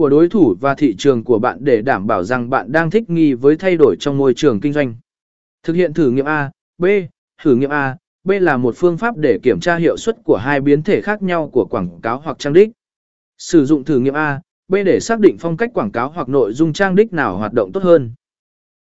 của đối thủ và thị trường của bạn để đảm bảo rằng bạn đang thích nghi với thay đổi trong môi trường kinh doanh. Thực hiện thử nghiệm A, B, thử nghiệm A, B là một phương pháp để kiểm tra hiệu suất của hai biến thể khác nhau của quảng cáo hoặc trang đích. Sử dụng thử nghiệm A, B để xác định phong cách quảng cáo hoặc nội dung trang đích nào hoạt động tốt hơn.